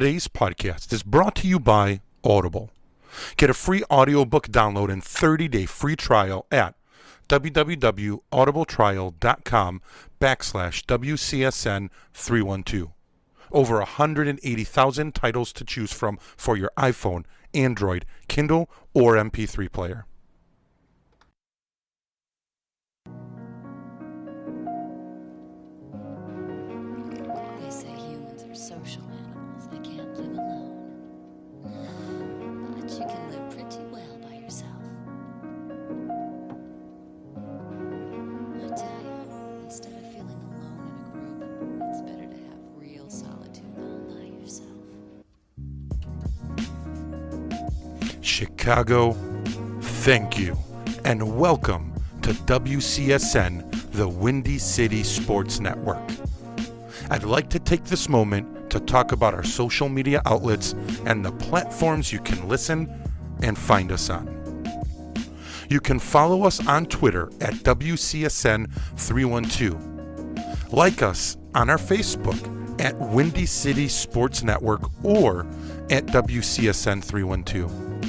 Today's podcast is brought to you by Audible. Get a free audiobook download and 30-day free trial at www.audibletrial.com backslash WCSN312. Over 180,000 titles to choose from for your iPhone, Android, Kindle, or MP3 player. Chicago, thank you, and welcome to WCSN, the Windy City Sports Network. I'd like to take this moment to talk about our social media outlets and the platforms you can listen and find us on. You can follow us on Twitter at WCSN312. Like us on our Facebook at Windy City Sports Network or at WCSN312.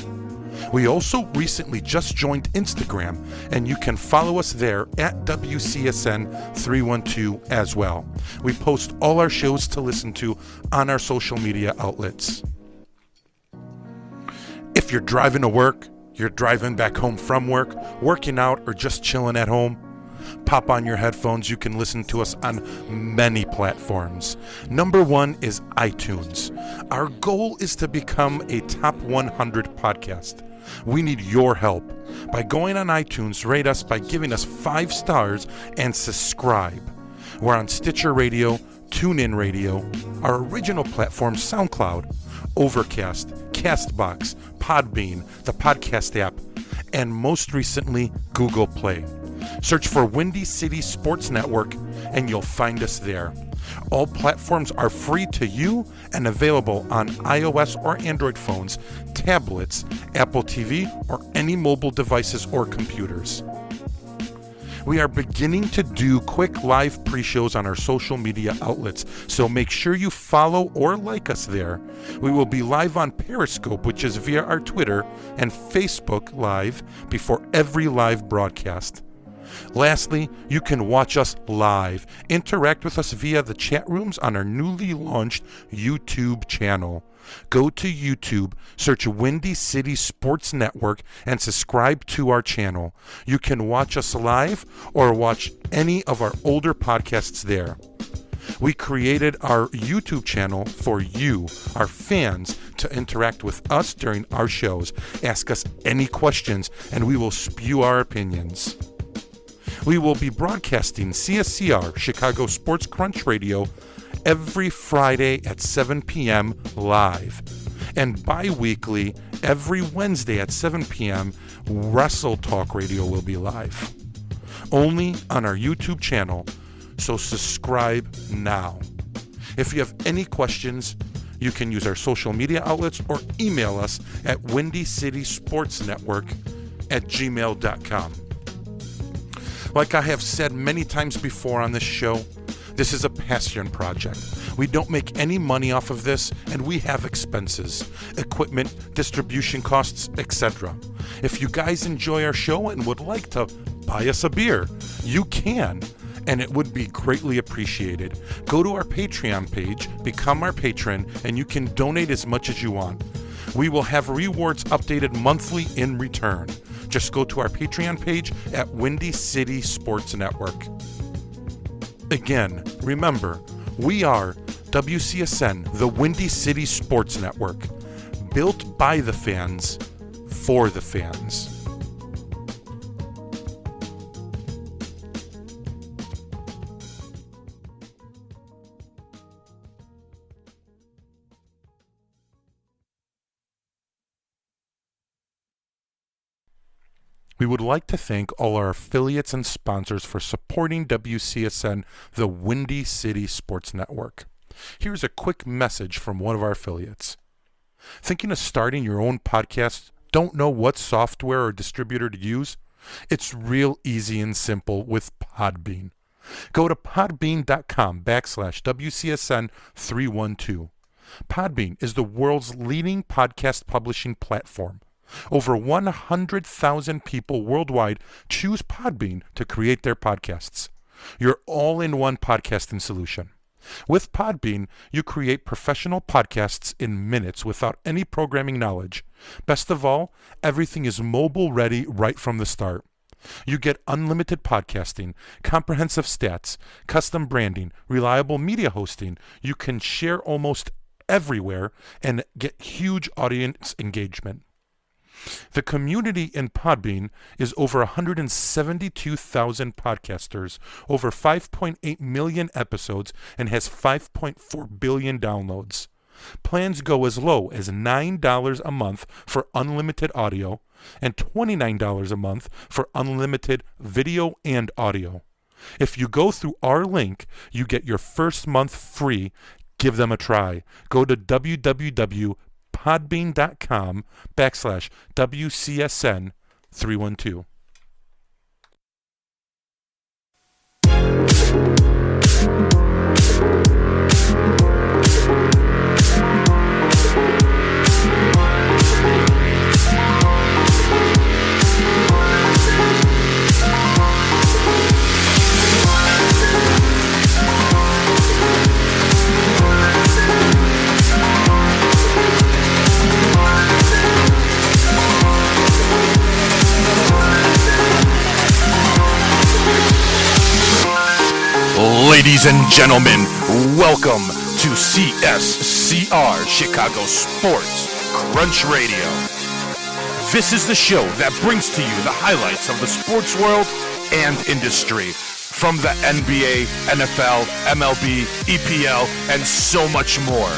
We also recently just joined Instagram, and you can follow us there at WCSN312 as well. We post all our shows to listen to on our social media outlets. If you're driving to work, you're driving back home from work, working out, or just chilling at home, pop on your headphones. You can listen to us on many platforms. Number one is iTunes. Our goal is to become a top 100 podcast. We need your help. By going on iTunes, rate us by giving us five stars and subscribe. We're on Stitcher Radio, TuneIn Radio, our original platform, SoundCloud, Overcast, Castbox, Podbean, the podcast app, and most recently, Google Play. Search for Windy City Sports Network and you'll find us there. All platforms are free to you and available on iOS or Android phones, tablets, Apple TV, or any mobile devices or computers. We are beginning to do quick live pre shows on our social media outlets, so make sure you follow or like us there. We will be live on Periscope, which is via our Twitter, and Facebook Live before every live broadcast. Lastly, you can watch us live. Interact with us via the chat rooms on our newly launched YouTube channel. Go to YouTube, search Windy City Sports Network, and subscribe to our channel. You can watch us live or watch any of our older podcasts there. We created our YouTube channel for you, our fans, to interact with us during our shows. Ask us any questions, and we will spew our opinions. We will be broadcasting CSCR, Chicago Sports Crunch Radio, every Friday at 7 p.m. live. And bi weekly, every Wednesday at 7 p.m., Wrestle Talk Radio will be live. Only on our YouTube channel, so subscribe now. If you have any questions, you can use our social media outlets or email us at windycitysportsnetwork City Sports Network at gmail.com. Like I have said many times before on this show, this is a passion project. We don't make any money off of this, and we have expenses equipment, distribution costs, etc. If you guys enjoy our show and would like to buy us a beer, you can, and it would be greatly appreciated. Go to our Patreon page, become our patron, and you can donate as much as you want. We will have rewards updated monthly in return. Just go to our Patreon page at Windy City Sports Network. Again, remember, we are WCSN, the Windy City Sports Network, built by the fans, for the fans. We would like to thank all our affiliates and sponsors for supporting WCSN, the Windy City Sports Network. Here's a quick message from one of our affiliates. Thinking of starting your own podcast? Don't know what software or distributor to use? It's real easy and simple with Podbean. Go to podbean.com backslash WCSN 312. Podbean is the world's leading podcast publishing platform. Over 100,000 people worldwide choose Podbean to create their podcasts. Your all in one podcasting solution. With Podbean, you create professional podcasts in minutes without any programming knowledge. Best of all, everything is mobile ready right from the start. You get unlimited podcasting, comprehensive stats, custom branding, reliable media hosting. You can share almost everywhere and get huge audience engagement. The community in Podbean is over 172,000 podcasters, over 5.8 million episodes, and has 5.4 billion downloads. Plans go as low as $9 a month for unlimited audio and $29 a month for unlimited video and audio. If you go through our link, you get your first month free. Give them a try. Go to www.podbean.com backslash WCSN 312. Ladies and gentlemen, welcome to CSCR Chicago Sports Crunch Radio. This is the show that brings to you the highlights of the sports world and industry from the NBA, NFL, MLB, EPL, and so much more.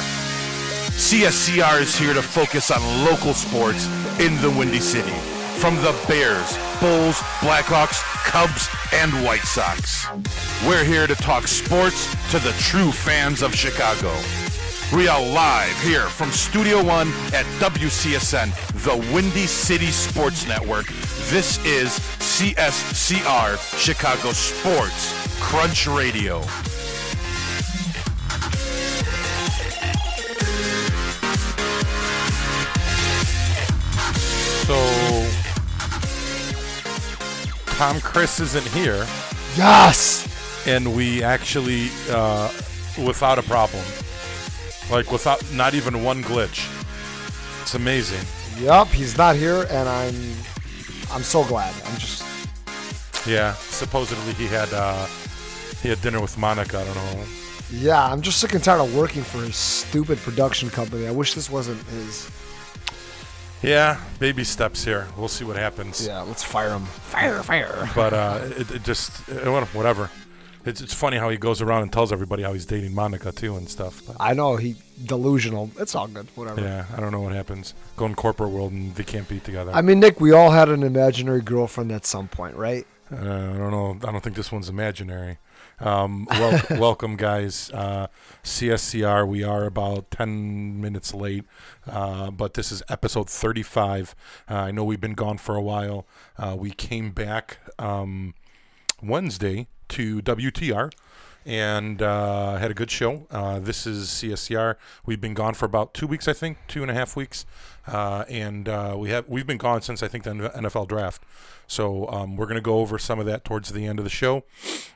CSCR is here to focus on local sports in the Windy City. From the Bears, Bulls, Blackhawks, Cubs, and White Sox. We're here to talk sports to the true fans of Chicago. We are live here from Studio One at WCSN, the Windy City Sports Network. This is CSCR Chicago Sports Crunch Radio. So, Tom Chris isn't here, Yes. and we actually, uh, without a problem, like without not even one glitch. It's amazing. Yep, he's not here, and I'm I'm so glad. I'm just Yeah, supposedly he had uh, he had dinner with Monica. I don't know. yeah, I'm just sick and tired of working for his stupid production company. I wish this wasn't his. Yeah, baby steps here. We'll see what happens. Yeah, let's fire him. Fire, fire. But uh, it, it just uh, well, whatever. It's, it's funny how he goes around and tells everybody how he's dating Monica too and stuff. But I know he delusional. It's all good. Whatever. yeah, I don't know what happens. Go in corporate world and they can't be together. I mean, Nick, we all had an imaginary girlfriend at some point, right? Uh, I don't know. I don't think this one's imaginary. Um, wel- welcome, guys. Uh, CSCR. We are about ten minutes late, uh, but this is episode thirty-five. Uh, I know we've been gone for a while. Uh, we came back um, Wednesday to WTR and uh, had a good show. Uh, this is CSCR. We've been gone for about two weeks, I think, two and a half weeks, uh, and uh, we have we've been gone since I think the NFL draft. So um, we're going to go over some of that towards the end of the show.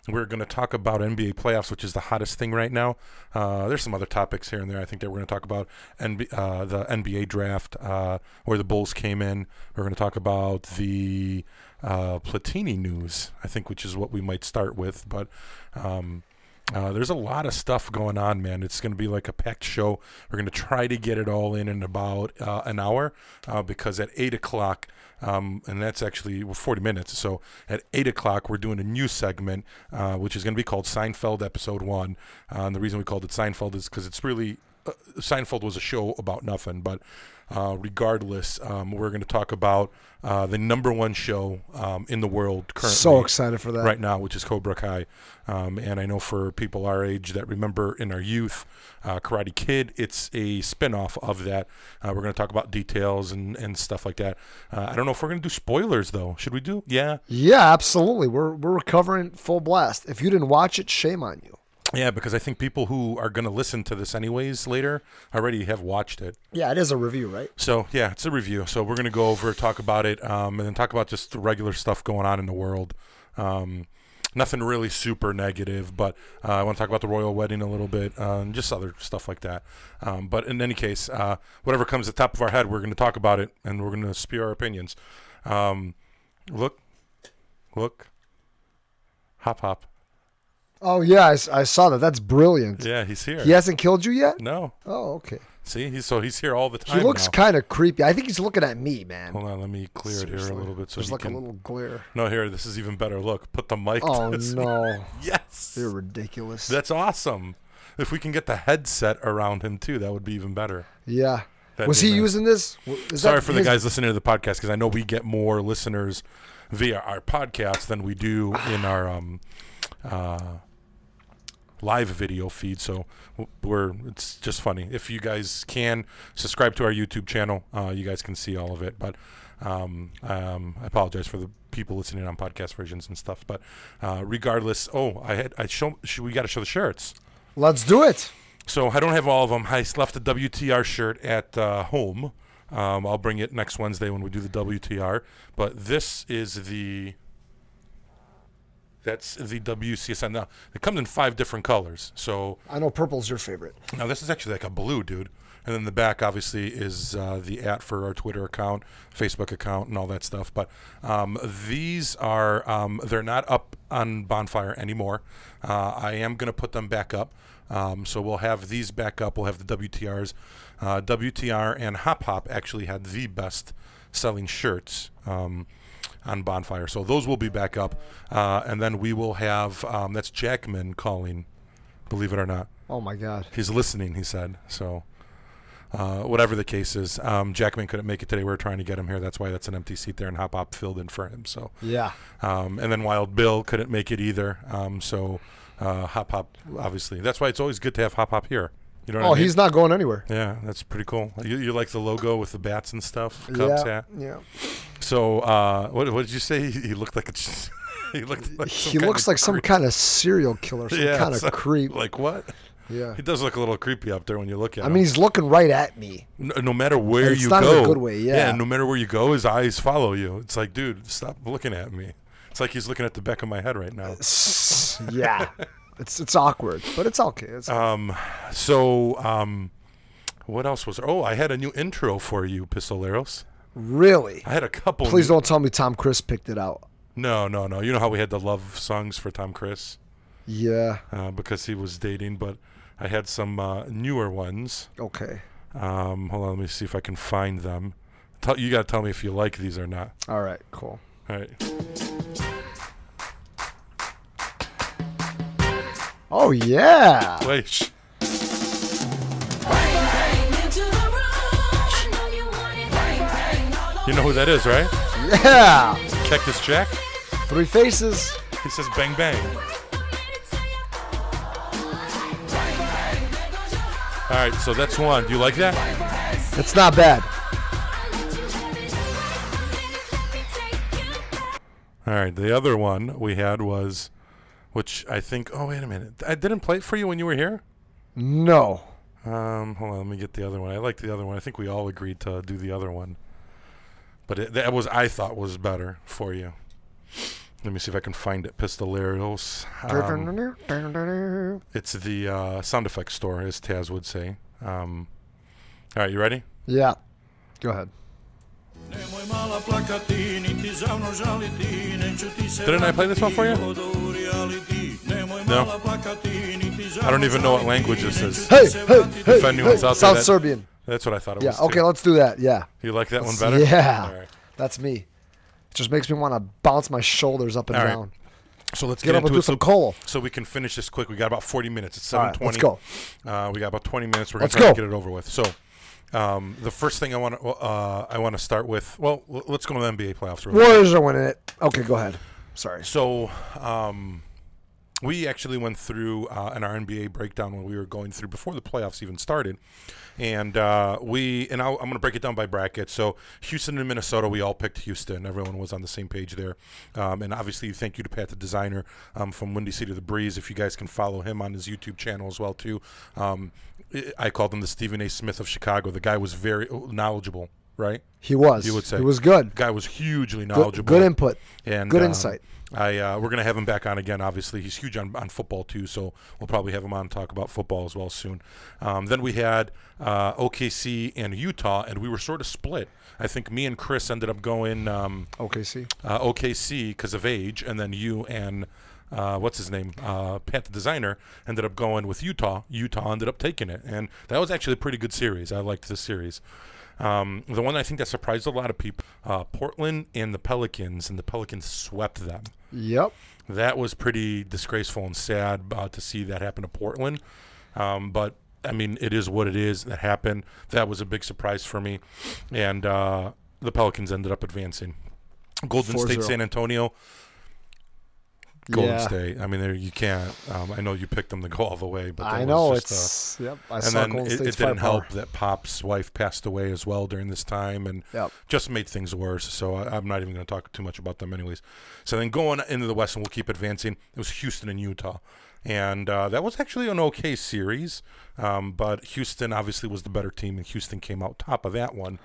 We're going to talk about NBA playoffs, which is the hottest thing right now. Uh, there's some other topics here and there. I think that we're going to talk about NB- uh, the NBA draft, where the Bulls came in. We're going to talk about the Platini news, I think, which is what we might start with. But um, uh, there's a lot of stuff going on, man. It's going to be like a packed show. We're going to try to get it all in in about uh, an hour uh, because at 8 o'clock, um, and that's actually 40 minutes. So at 8 o'clock, we're doing a new segment, uh, which is going to be called Seinfeld Episode 1. Uh, and the reason we called it Seinfeld is because it's really, uh, Seinfeld was a show about nothing, but uh, regardless, um, we're going to talk about uh, the number one show um, in the world currently So excited for that. right now, which is Cobra Kai. Um, and I know for people our age that remember in our youth, uh, Karate Kid, it's a spinoff of that. Uh, we're going to talk about details and, and stuff like that. Uh, I don't know if we're going to do spoilers, though. Should we do? Yeah. Yeah, absolutely. We're we're recovering full blast. If you didn't watch it, shame on you. Yeah, because I think people who are going to listen to this anyways later already have watched it. Yeah, it is a review, right? So yeah, it's a review. So we're gonna go over, talk about it, um, and then talk about just the regular stuff going on in the world. Um, nothing really super negative, but uh, I want to talk about the royal wedding a little bit, uh, and just other stuff like that. Um, but in any case, uh, whatever comes at the top of our head, we're gonna talk about it, and we're gonna spew our opinions. Um, look, look, hop, hop. Oh yeah, I saw that. That's brilliant. Yeah, he's here. He hasn't killed you yet? No. Oh, okay. See, he's so he's here all the time. He looks kind of creepy. I think he's looking at me, man. Hold on, let me clear it here a little bit so There's like can. a little glare. No, here, this is even better. Look, put the mic. Oh no, Yes, you're ridiculous. that's awesome. If we can get the headset around him too, that would be even better. yeah. That'd Was he nice. using this? Is Sorry for the guys listening to the podcast because I know we get more listeners via our podcast than we do in our um, uh, live video feed. So we're it's just funny. If you guys can subscribe to our YouTube channel, uh, you guys can see all of it. But um, um, I apologize for the people listening on podcast versions and stuff. But uh, regardless, oh, I had I show sh- we got to show the shirts. Let's do it. So I don't have all of them. I left the WTR shirt at uh, home. Um, I'll bring it next Wednesday when we do the WTR. But this is the that's the WCSN. Now it comes in five different colors. So I know purple's your favorite. now this is actually like a blue, dude. And then the back obviously is uh, the at for our Twitter account, Facebook account, and all that stuff. But um, these are um, they're not up on Bonfire anymore. Uh, I am gonna put them back up. Um, so we'll have these back up. We'll have the WTRs. Uh, WTR and Hop Hop actually had the best selling shirts. Um, on Bonfire. So those will be back up. Uh, and then we will have, um, that's Jackman calling, believe it or not. Oh my god. He's listening, he said. So, uh, whatever the case is, um, Jackman couldn't make it today. We were trying to get him here. That's why that's an empty seat there, and Hop Hop filled in for him. So, Yeah. um, and then Wild Bill couldn't make it either. Um, so, uh, Hop Hop, obviously. That's why it's always good to have Hop Hop here. You know Oh, I mean? he's not going anywhere. Yeah, that's pretty cool. You, you like the logo with the bats and stuff? Cubs yeah. hat. Yeah. So, uh, what, what did you say? He, he looked like a. he looked like some He kind looks of like some kind of serial killer, some Yeah, kind of so- creep. Like what? yeah. He does look a little creepy up there when you look at I him. I mean, he's looking right at me. no, no matter where It's you not in a go, good way, yeah. yeah, no matter where you go, his eyes follow you. It's like, dude, stop looking at me. It's like he's looking at the back of my head right now. yeah. It's it's awkward, but it's okay. It's Um, so um, what else was there? Oh, I had a new intro for you, Pistoleros. Really. I had a couple. Please new- don't tell me Tom Chris picked it out. No, no, no. You know how we had the love songs for Tom Chris Yeah. uh, because he was dating, but I had some uh, newer ones. Okay. Um, hold on, let me see if I can find them. Tell, you got to tell me if you like these or not. All right. Cool. All right. Oh yeah. Wait. You know who that is, right? Yeah. Cactus Jack. Three faces. He says bang bang. All right, so that's one. Do you like that? It's not bad. All right, the other one we had was, which I think. Oh wait a minute, I didn't play it for you when you were here. No. Um, hold on, let me get the other one. I like the other one. I think we all agreed to do the other one, but it, that was I thought was better for you. Let me see if I can find it. Pistoleros. Um, it's the uh, sound effects store, as Taz would say. Um, all right, you ready? yeah. Go ahead. Didn't I play this one for you? No. I don't even know what language this is. Hey, hey, hey. anyone's hey. out South Serbian. That's what I thought it Yeah. was. Okay. too. Let's do that. Yeah. You like that one Let's- better? Yeah. All right. That's me. It just makes me want to bounce my shoulders up and All right. down. So let's Get get, up and into do it. some So, cola. so we can finish this quick. We got about 40 minutes. It's All 7:20. right, let's go. Uh, we got about 20 minutes. We're gonna Let's try to go. get it over with. So, um, the first thing I want to uh, I want to start with. Well, l- let's go to the NBA playoffs. Real quick. Warriors are winning it. Okay, go ahead. Sorry. So, um, we actually went through uh, an NBA breakdown when we were going through before the playoffs even started, and uh, we and I'll, I'm going to break it down by bracket. So Houston and Minnesota, we all picked Houston. Everyone was on the same page there, um, and obviously thank you to Pat the designer um, from Windy City to the Breeze. If you guys can follow him on his YouTube channel as well too. Um, I- I called him the Stephen A. Smith of Chicago. The guy was very knowledgeable, right? He was. You would say he was good. guy was hugely knowledgeable. good input. and good uh, insight. I uh, we're gonna have him back on again. Obviously, he's huge on, on football too, so we'll probably have him on talk about football as well soon. Um, then we had uh, OKC and Utah, and we were sort of split. I think me and Chris ended up going um, OKC. uh, OKC because of age, and then you and uh, what's his name, uh, Pat the designer, ended up going with Utah. Utah ended up taking it, and that was actually a pretty good series. I liked this series. Um, the one I think that surprised a lot of people, uh, Portland and the Pelicans, and the Pelicans swept them. Yep. That was pretty disgraceful and sad uh, to see that happen to Portland. Um, but I mean, it is what it is. That happened. That was a big surprise for me, and uh, the Pelicans ended up advancing. Golden State, 4-0. San Antonio. Golden Yeah. State. I mean, there you can't. Um, I know you picked them to go all the way, but I know just, uh, it's. yep. I and then Golden it, State's it didn't help that Pop's wife passed away as well during this time, and Yep. just made things worse. So I, I'm not even going to talk too much about them, anyways. So then going into the West, and we'll keep advancing. It was Houston and Utah, and uh, that was actually an okay series. Um, but Houston obviously was the better team, and Houston came out top of that one.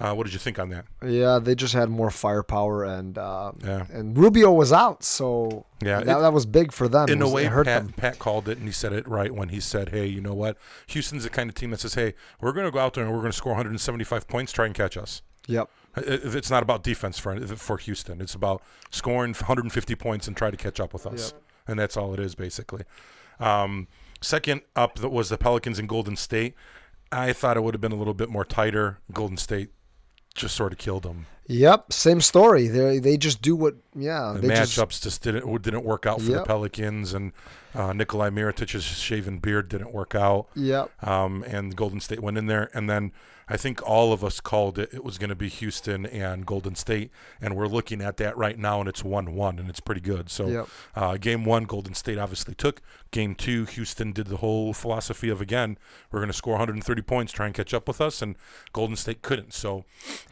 Uh, what did you think on that? Yeah, they just had more firepower, and uh, Yeah. and Rubio was out, so Yeah, that, it- that was big for them. in It a way, Pat, them. Pat called it, and he said it right when he said, "Hey, you know what? Houston's the kind of team that says, hey, we're going to go out there and we're going to score 175 points, try and catch us.' Yep. It- It's not about defense for for Houston. It's about scoring 150 points and try to catch up with us, and that's all it is basically. Um, second up that was the Pelicans and Golden State. I thought it would have been a little bit more tighter. Golden State just sort of killed them. Yep. Same story. They they just do what. Yeah. The they just matchups just, didn't didn't work out for the Pelicans, and uh, Nikolai Mirotic's shaven beard didn't work out. Yep. um, and Golden State went in there. And then I think all of us called it. It was going to be Houston and Golden State, and we're looking at that right now, and it's one-one, and it's pretty good. So, Yep. uh, game one, Golden State obviously took. Game two, Houston did the whole philosophy of again, we're going to score 130 points, try and catch up with us, and Golden State couldn't. So,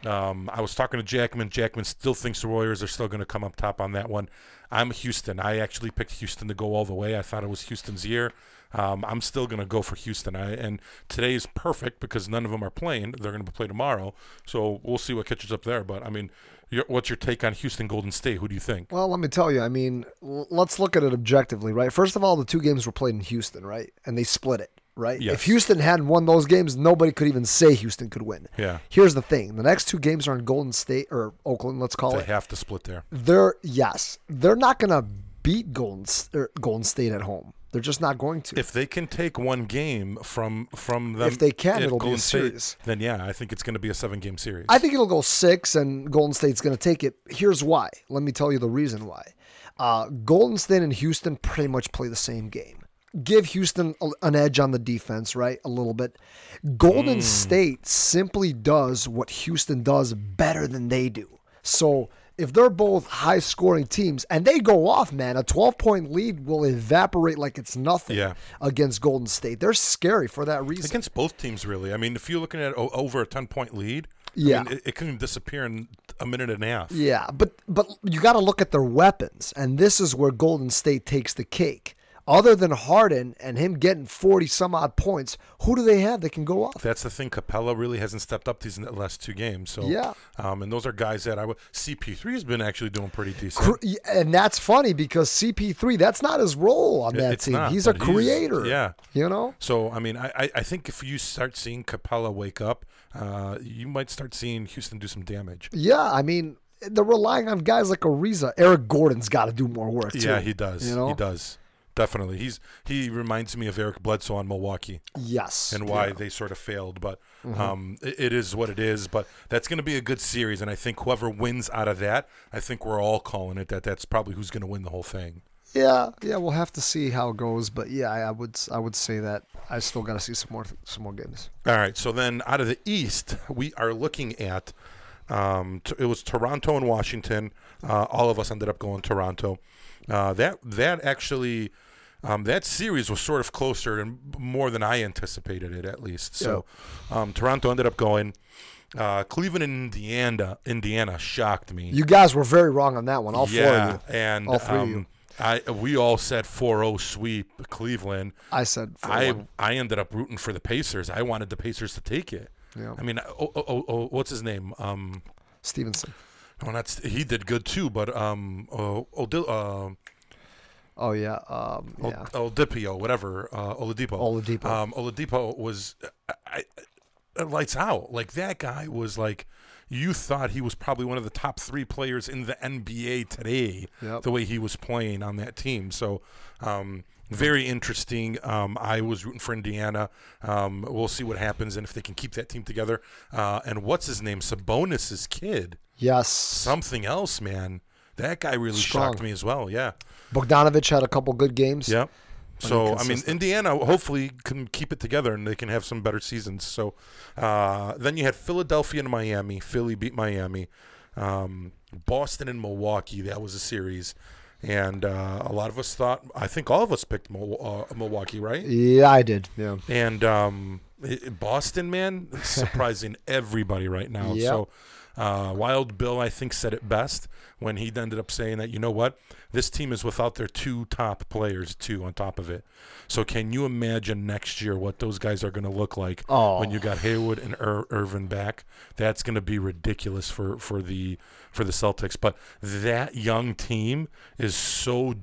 um, I was talking to Jackman. Jackman still thinks the Warriors are still going to come up top on that one. I'm Houston. I actually picked Houston to go all the way. I thought it was Houston's year. Um, I'm still going to go for Houston. I, and today is perfect because none of them are playing. They're going to play tomorrow. So we'll see what catches up there. But I mean, your, what's your take on Houston Golden State? Who do you think? Well, let me tell you. I mean, l- let's look at it objectively, right? First of all, the two games were played in Houston, right? And they split it, right? Yes. If Houston hadn't won those games, nobody could even say Houston could win. Yeah. Here's the thing: the next two games are in Golden State or Oakland. Let's call They it. They have to split there. They're yes, they're not gonna beat Golden or Golden State at home. They're just not going to. If they can take one game from from them, If they can, it'll be a Golden State, series. Then yeah, I think it's going to be a seven game series. I think it'll go six, and Golden State's going to take it. Here's why. Let me tell you the reason why. Uh, Golden State and Houston pretty much play the same game. Give Houston an edge on the defense, right? A little bit. Golden hmm. State simply does what Houston does better than they do. So if they're both high scoring teams and they go off, man, a 12 point lead will evaporate like it's nothing Yeah. against Golden State. They're scary for that reason. against both teams, really. I mean, if you're looking at over a ten point lead, I Yeah. mean, it, it can disappear in a minute and a half. Yeah, but but you got to look at their weapons, and this is where Golden State takes the cake. Other than Harden and him getting forty some odd points, who do they have that can go off? That's the thing. Capela really hasn't stepped up these last two games. So Yeah. um, and those are guys that I would. CP3 has been actually doing pretty decent. And that's funny because CP3, that's not his role on that It's team. not, he's a but he's- creator. yeah. you know. So I mean, I, I- I think if you start seeing Capela wake up, uh, you might start seeing Houston do some damage. Yeah, I mean they're relying on guys like Ariza. Eric Gordon's got to do more work too. Yeah, he does. You know? He does. Definitely. He's he reminds me of Eric Bledsoe on Milwaukee Yes. and why yeah. they sort of failed. But Mm-hmm. um, it, it is what it is. But that's going to be a good series, and I think whoever wins out of that, I think we're all calling it that. That's probably who's going to win the whole thing. Yeah, yeah, we'll have to see how it goes, but yeah, I, I would I would say that I still got to see some more some more games. All right. So then out of the East, we are looking at um, t- it was Toronto and Washington. Uh, all of us ended up going Toronto. Uh, that that actually, um, that series was sort of closer and more than I anticipated it at least. So, um, Toronto ended up going. Uh, Cleveland and Indiana, Indiana shocked me. You guys were very wrong on that one. All yeah, four of you. and All three of um, you. I we all said 4-0 sweep Cleveland. I said four I one. I ended up rooting for the Pacers. I wanted the Pacers to take it. Yeah. I mean, oh, oh, oh, oh, what's his name? Um, Stephenson. oh, that's he did good too, but um, oh, Odil, uh, Oh yeah. Um, yeah. Oladipo, whatever, uh, Oladipo. Oladipo. Um, Oladipo was I, I, lights out. Like that guy was like, you thought he was probably one of the top three players in the NBA today. Yep. The way he was playing on that team. So, um, very interesting. Um, I was rooting for Indiana. Um, we'll see what happens and if they can keep that team together. Uh, and what's his name? Sabonis's kid. Yes. Something else, man. That guy really Strong. shocked me as well. Yeah. Bogdanovich had a couple good games. Yep. So I mean. Indiana hopefully can keep it together and they can have some better seasons. So uh, then you had Philadelphia and Miami. Philly beat Miami. Um, Boston and Milwaukee. That was a series, and uh, a lot of us thought. I think all of us picked Mil- uh, Milwaukee, right? Yeah, I did. Yeah. And um, Boston, man, surprising everybody right now. Yep. So uh, Wild Bill, I think, said it best when he ended up saying that, you know what? This team is without their two top players, too, on top of it. So can you imagine next year what those guys are going to look like Oh. when you got Hayward and Ir- Irving back? That's going to be ridiculous for, for the for the Celtics. But that young team is so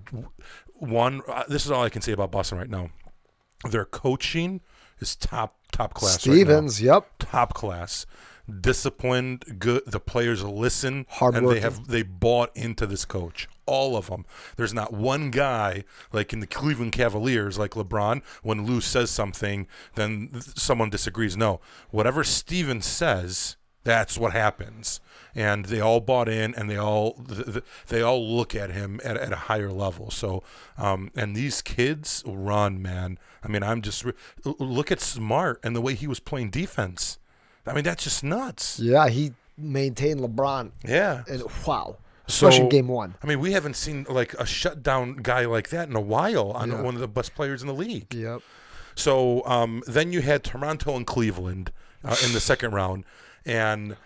one. Uh, this is all I can say about Boston right now their coaching is top top class. right. Stevens. yep. top class, disciplined, good. The players listen, and they have they bought into this coach. All of them. There's not one guy like in the Cleveland Cavaliers, like LeBron. When Lue says something, then someone disagrees. No, whatever Steven says, that's what happens. And they all bought in, and they all th- th- they all look at him at, at a higher level. So, um, and these kids run, man. I mean, I'm just re- look at Smart and the way he was playing defense. I mean, that's just nuts. Yeah, he maintained LeBron. Yeah. And wow. Especially So- in game one. I mean, we haven't seen like a shutdown guy like that in a while on Yeah. one of the best players in the league. Yep. So um, then you had Toronto and Cleveland uh, in the second round, and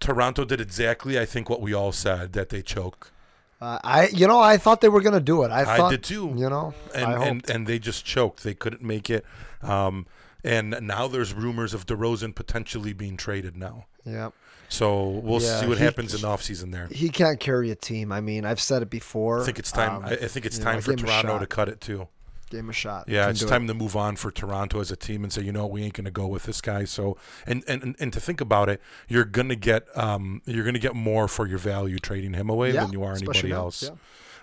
Toronto did exactly, I think, what we all said that they choke, Uh, I, you know, I thought they were gonna do it. I I thought, did too. You know, and I and, and they just choked. They couldn't make it. Um, and now there's rumors of DeRozan potentially being traded now. Yep. So we'll Yeah, see what he- happens in the offseason there. He can't carry a team. I mean, I've said it before. I think it's time. Um, I, think it's you know, time for give him a Toronto to cut it too. Give him a shot. Yeah, it's do it. time to move on for Toronto as a team and say, you know, we ain't going to go with this guy. So, and, and and- to think about it, you're going to get um you're to get more for your value trading him away Yeah, than you are anybody else. yeah.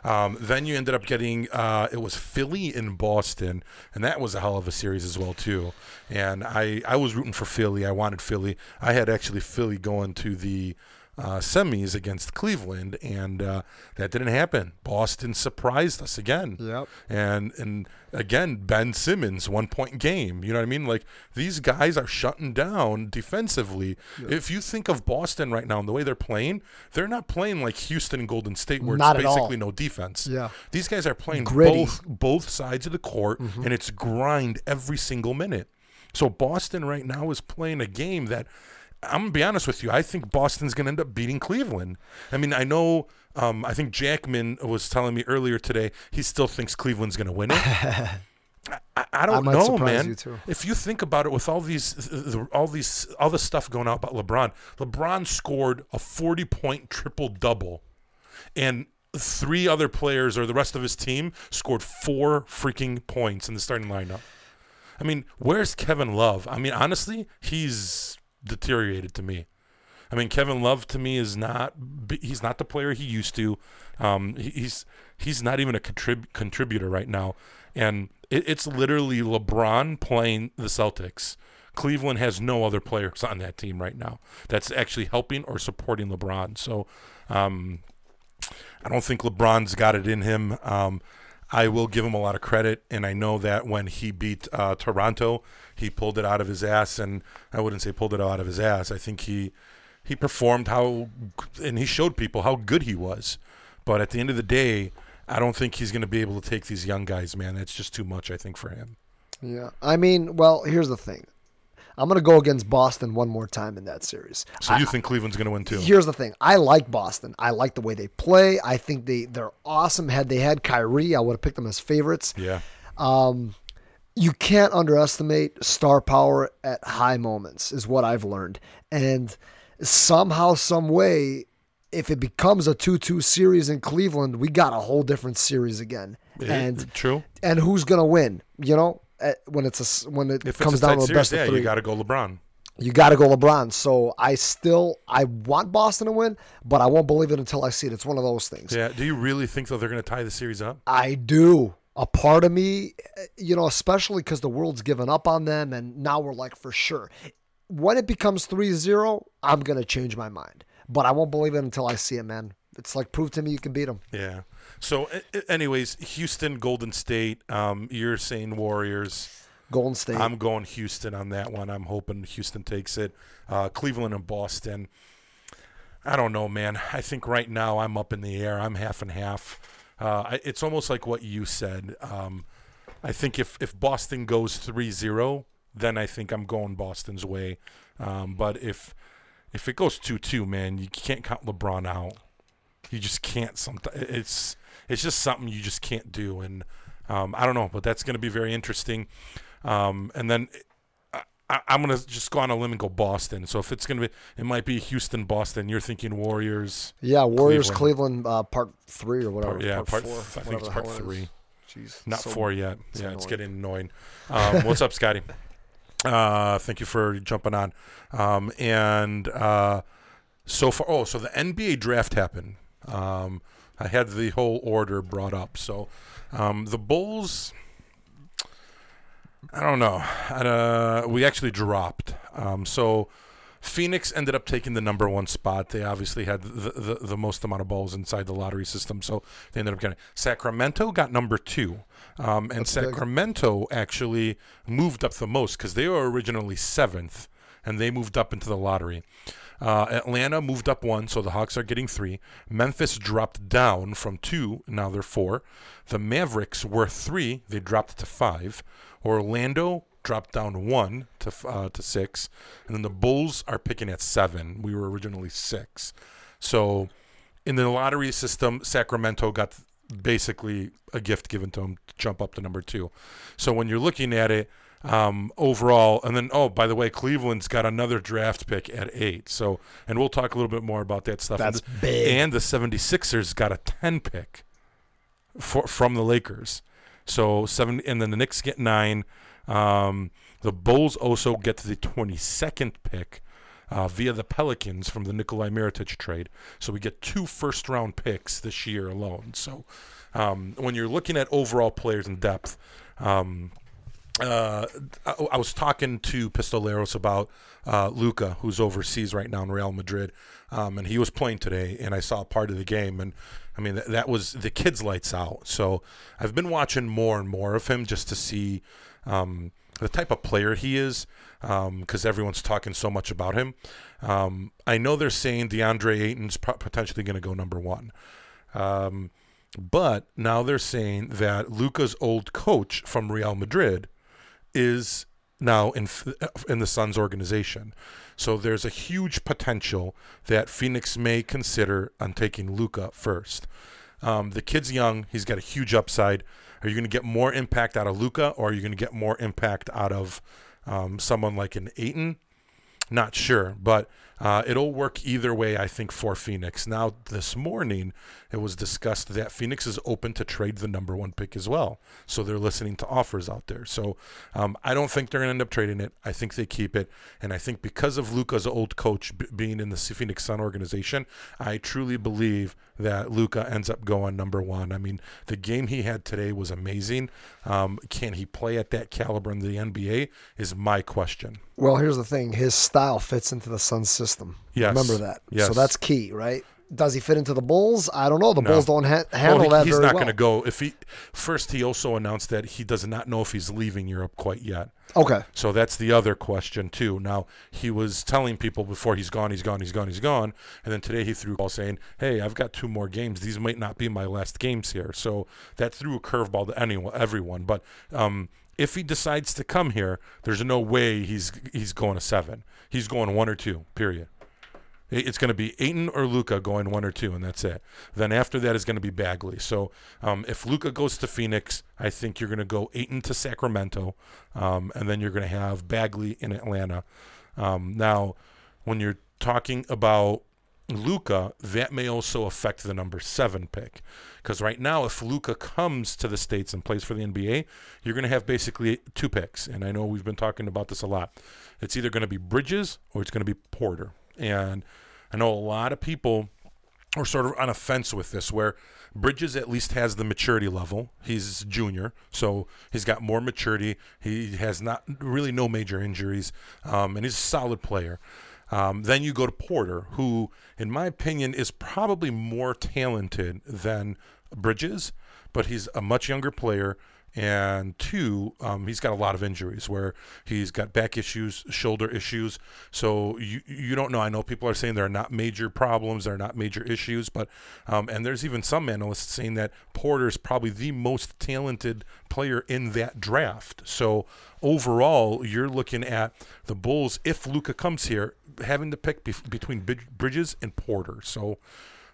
Um, then you ended up getting uh, it was Philly in Boston, and that was a hell of a series as well too. And I I was rooting for Philly. I wanted Philly. I had actually Philly going to the uh, semis against Cleveland, and uh, that didn't happen. Boston surprised us again. Yep. and and again Ben Simmons one point game. You know what I mean? Like these guys are shutting down defensively. If you think of Boston right now and the way they're playing they're not playing like Houston and Golden State where Not it's basically no defense. Yeah. these guys are playing Gritty. both both sides of the court and it's grind every single minute. So Boston right now is playing a game that I'm gonna be honest with you. I think Boston's gonna end up beating Cleveland. I mean, I know. Um, I think Jackman was telling me earlier today he still thinks Cleveland's gonna win it. I, I don't know, man. you, too. If you think about it, with all these, all these, all the stuff going on about LeBron, LeBron scored a 40 point triple double, and three other players or the rest of his team scored four freaking points in the starting lineup. I mean, where's Kevin Love? I mean, honestly, he's deteriorated to me. I mean, Kevin Love to me is not he's not the player he used to. Um, he- he's he's not even a contrib- contributor right now, and it, it's literally LeBron playing the Celtics. Cleveland has no other players on that team right now that's actually helping or supporting LeBron. So, um, I don't think LeBron's got it in him. Um, I will give him a lot of credit, and I know that when he beat uh, Toronto, he pulled it out of his ass, and I wouldn't say pulled it out of his ass. I think he he performed how, and he showed people how good he was. But at the end of the day, I don't think he's going to be able to take these young guys, man. That's just too much, I think, for him. Yeah. I mean, well, here's the thing. I'm going to go against Boston one more time in that series. So you think Cleveland's going to win too? Here's the thing. I like Boston. I like the way they play. I think they they're awesome. Had they had Kyrie, I would have picked them as favorites. Yeah. Um, You can't underestimate star power at high moments, is what I've learned. And somehow, some way, if it becomes a two-two series in Cleveland, we got a whole different series again. And True. and who's gonna win? You know, eh, when it's a when it If comes down to the best yeah, of three, Yeah, you got to go LeBron. you got to go LeBron. So I still I want Boston to win, but I won't believe it until I see it. It's one of those things. Yeah. Do you really think though they're going to tie the series up? I do. A part of me, eh, you know, especially because the world's given up on them, and now we're like for sure. When it becomes 3-0, I'm gonna change my mind, but I won't believe it until I see it, man. It's like prove to me you can beat them. Yeah. So, anyways, Houston, Golden State. Um, you're saying Warriors. Golden State. I'm going Houston on that one. I'm hoping Houston takes it. Uh, Cleveland and Boston. I don't know, man. I think right now I'm up in the air. I'm half and half. Uh, I, it's almost like what you said. Um, I think if, if Boston goes 3-0, then I think I'm going Boston's way. Um, but if if it goes 2-2, man, you can't count LeBron out. You just can't. Sometimes it's it's just something you just can't do, and um, I don't know. But that's going to be very interesting. Um, and then I, I'm going to just go on a limb and go Boston. So if it's going to be, it might be Houston, Boston. You're thinking Warriors. yeah, Warriors, Cleveland. Cleveland, uh, part three or whatever. Part- yeah, part, four, I think it's part hell it is. three, Jeez, not so- four yet. it's yeah, it's getting annoying. Um, what's up, Scotty? Uh, thank you for jumping on. Um, and uh, so far, oh, so the NBA draft happened. Um, I had the whole order brought up. So um, the Bulls. I don't know. Uh, we actually dropped. Um, so Phoenix ended up taking the number one spot. They obviously had the, the, the most amount of balls inside the lottery system, so they ended up getting. Sacramento got number two, um, and That's big. Sacramento actually moved up the most because they were originally seventh, and they moved up into the lottery. Uh, Atlanta moved up one, so the Hawks are getting three. Memphis dropped down from two, now they're four. The Mavericks were three, they dropped to five. Orlando dropped down one to uh, to six, and then the Bulls are picking at seven. We were originally six, so in the lottery system, Sacramento got basically a gift given to them to jump up to number two. So when you're looking at it um, overall, and then oh by the way, Cleveland's got another draft pick at eight. So and we'll talk a little bit more about that stuff. That's and, the- big. And the 76ers got a ten pick for, from the Lakers. So seven, and then the Knicks get nine. Um, the Bulls also get the 22nd pick uh, via the Pelicans from the Nikolai Mirotic trade. So we get two first round picks this year alone. So um, when you're looking at overall players in depth, um, uh, I, I was talking to Pistoleros about uh, Luka, who's overseas right now in Real Madrid, um, and he was playing today, and I saw part of the game, and I mean that, that was the kid's lights out. So I've been watching more and more of him just to see um, the type of player he is, because everyone's talking so much about him. Um, I know they're saying DeAndre Ayton's pro- potentially going to go number one. Um, but now they're saying that Luka's old coach from Real Madrid is now in in the Suns organization. So there's a huge potential that Phoenix may consider on taking Luka first. Um, the kid's young; he's got a huge upside. Are you going to get more impact out of Luka, or are you going to get more impact out of um, someone like an Ayton? Not sure, but uh, it'll work either way, I think, for Phoenix. Now, this morning, it was discussed that Phoenix is open to trade the number one pick as well. So they're listening to offers out there. So um, I don't think they're going to end up trading it. I think they keep it. And I think because of Luka's old coach b- being in the Phoenix Sun organization, I truly believe that Luka ends up going number one. I mean, the game he had today was amazing. Um, can he play at that caliber in the NBA? Is my question. Well, here's the thing: his style fits into the Suns system. Yes. Remember that. Yes. So that's key, right? Does he fit into the Bulls? I don't know. The No. Bulls don't ha- handle Well, he- that he's not well. going to go. If he first, he also announced that he does not know if he's leaving Europe quite yet. Okay. So that's the other question too. Now he was telling people before he's gone, he's gone, he's gone, he's gone, and then today he threw a ball saying, "Hey, I've got two more games. These might not be my last games here." So that threw a curveball to anyone, everyone. But um, if he decides to come here, there's no way he's he's going to seven. He's going one or two. Period. It's going to be Ayton or Luka going one or two, and that's it. Then after that is going to be Bagley. So um, if Luka goes to Phoenix, I think you're going to go Ayton to Sacramento, um, and then you're going to have Bagley in Atlanta. Um, now, when you're talking about Luka, that may also affect the number seven pick. Because right now, if Luka comes to the States and plays for the NBA, you're going to have basically two picks. And I know we've been talking about this a lot. It's either going to be Bridges or it's going to be Porter. And I know a lot of people are sort of on a fence with this, where Bridges at least has the maturity level. He's junior, so he's got more maturity. He has not really no major injuries, um, and he's a solid player. Um, then you go to Porter, who, in my opinion, is probably more talented than Bridges, but he's a much younger player. And two, um, he's got a lot of injuries where he's got back issues, shoulder issues. So you you don't know. I know people are saying there are not major problems, there are not major issues, but um, and there's even some analysts saying that Porter is probably the most talented player in that draft. So overall, you're looking at the Bulls if Luka comes here having to pick bef- between Brid- Bridges and Porter. So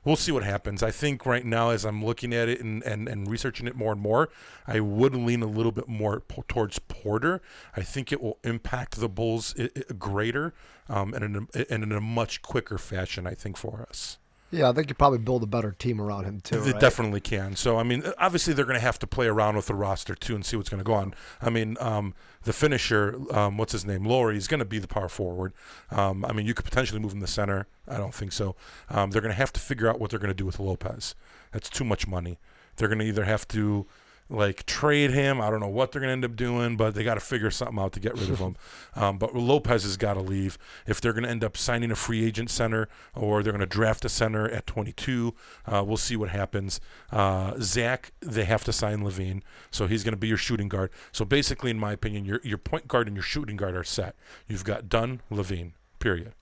we'll see what happens. I think right now, as I'm looking at it and, and, and researching it more and more, I would lean a little bit more towards Porter. I think it will impact the Bulls i- i- greater um, and, in a, and in a much quicker fashion, I think, for us. Yeah, I think you probably build a better team around him too. They right? definitely can. So, I mean, obviously they're going to have to play around with the roster too and see what's going to go on. I mean, um, the finisher, um, what's his name, Lauri, is going to be the power forward. Um, I mean, you could potentially move him to center. I don't think so. Um, they're going to have to figure out what they're going to do with Lopez. That's too much money. They're going to either have to like trade him. I don't know what they're going to end up doing, but they got to figure something out to get rid of him. Um, but Lopez has got to leave. If they're going to end up signing a free agent center or they're going to draft a center at 22, uh, we'll see what happens. Uh, Zach, they have to sign LaVine, so he's going to be your shooting guard. So basically, in my opinion, your your point guard and your shooting guard are set. You've got Dunn, LaVine, period.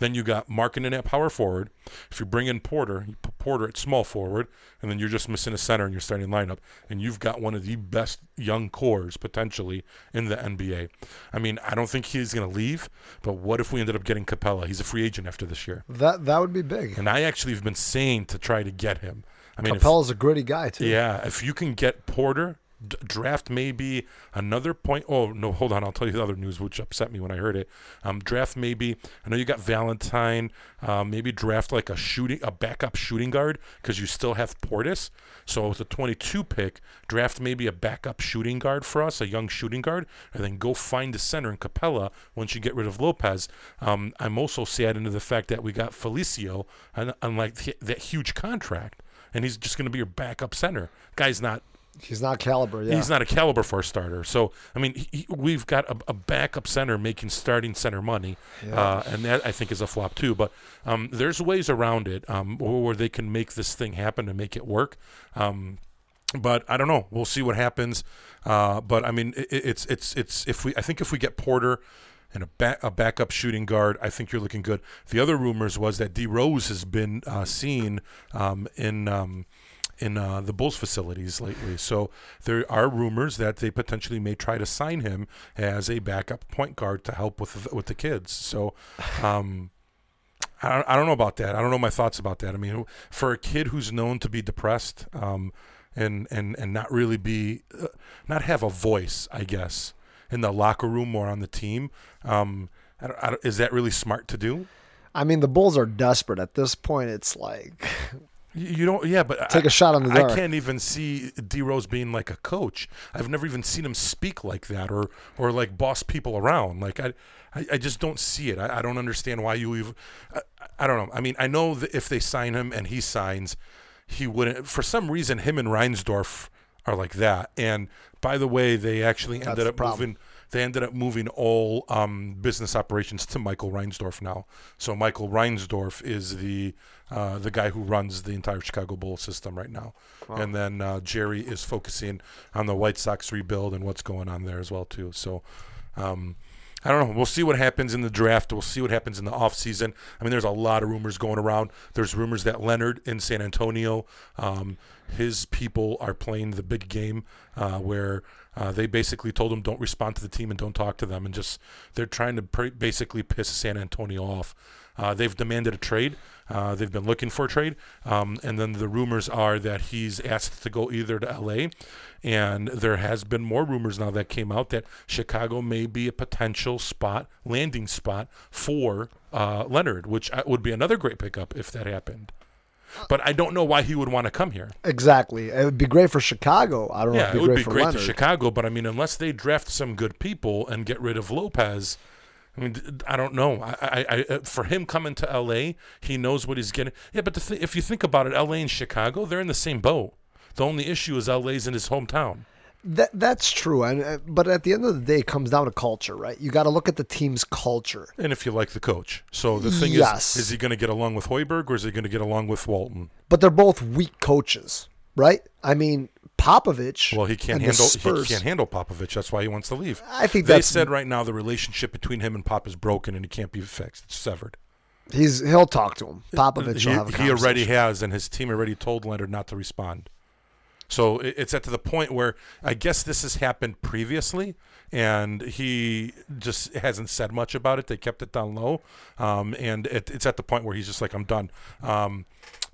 Then you got Markkanen at power forward. If you bring in Porter, you put Porter at small forward, and then you're just missing a center in your starting lineup, and you've got one of the best young cores potentially in the NBA. I mean, I don't think he's going to leave, but what if we ended up getting Capela? He's a free agent after this year, That that would be big. and I actually have been saying to try to get him. I mean, if- Capela's a gritty guy too. yeah, if you can get Porter, draft maybe another point. Oh no, hold on, I'll tell you the other news which upset me when I heard it. Um, draft maybe. I know you got Valentine. Um, maybe draft like a shooting, a backup shooting guard because you still have Portis. So with a 22 pick, draft maybe a backup shooting guard for us, a young shooting guard, and then go find a center in Capela once you get rid of Lopez. Um, I'm also sad into the fact that we got Felicio on, on like th- that huge contract and he's just going to be your backup center. Guy's not. He's not caliber. Yeah. He's not a caliber for a starter. So I mean, he, we've got a, a backup center making starting center money, uh, and that I think is a flop too. But um, there's ways around it um, where where they can make this thing happen and make it work. Um, but I don't know. We'll see what happens. Uh, but I mean, it, it's it's it's if we I think if we get Porter and a back a backup shooting guard, I think you're looking good. The other rumors was that D Rose has been uh, seen um, in. Um, in uh, the Bulls facilities lately, so there are rumors that they potentially may try to sign him as a backup point guard to help with the, with the kids. So, um, I don't, I don't know about that. I don't know my thoughts about that. I mean, for a kid who's known to be depressed um, and and and not really be, uh, not have a voice, I guess, in the locker room or on the team, um, I don't, I don't, is that really smart to do? I mean, the Bulls are desperate at this point. It's like You don't, yeah, but Take I- a shot on the dark. I can't even see D Rose being like a coach. I've never even seen him speak like that or or like boss people around. Like I, I, I just don't see it. I, I don't understand why you even. I, I don't know. I mean, I know that if they sign him and he signs, he wouldn't. For some reason, him and Reinsdorf are like that. And by the way, they actually ended the up moving. They ended up moving all um, business operations to Michael Reinsdorf now. So Michael Reinsdorf is the uh, the guy who runs the entire Chicago Bull system right now, and then uh, Jerry is focusing on the White Sox rebuild and what's going on there as well too. So. Um, I don't know. We'll see what happens in the draft. We'll see what happens in the offseason. I mean, there's a lot of rumors going around. There's rumors that Leonard in San Antonio, um, his people are playing the big game uh, where uh, they basically told him don't respond to the team and don't talk to them, and just they're trying to pr- basically piss San Antonio off. Uh, they've demanded a trade. Uh, they've been looking for a trade, um, and then the rumors are that he's asked to go either to LA, and there has been more rumors now that came out that Chicago may be a potential spot, landing spot for uh, Leonard, which uh, would be another great pickup if that happened. But I don't know why he would want to come here. Exactly. It would be great for Chicago. I don't know Yeah, if it would great be for great Leonard. to Chicago, but I mean, unless they draft some good people and get rid of Lopez, I mean, I don't know. I, I, I uh, for him coming to L.A., he knows what he's getting. Yeah, but the th- if you think about it, L.A. and Chicago, they're in the same boat. The only issue is L.A.'s in his hometown. That that's true, and uh, but at the end of the day, it comes down to culture, right? You got to look at the team's culture. And if you like the coach, so the thing Yes. is, is he going to get along with Hoiberg or is he going to get along with Walton? But they're both weak coaches, right? I mean, Popovich. Well, he can't and handle Spurs, he can't handle Popovich. That's why he wants to leave. I think they said right now the relationship between him and Pop is broken and it can't be fixed. It's severed. He's he'll talk to him. Popovich he, will have a he already has, and his team already told Leonard not to respond. So it's at the point where I guess this has happened previously, and he just hasn't said much about it. They kept it down low, um, and it, it's at the point where he's just like, "I'm done." Um,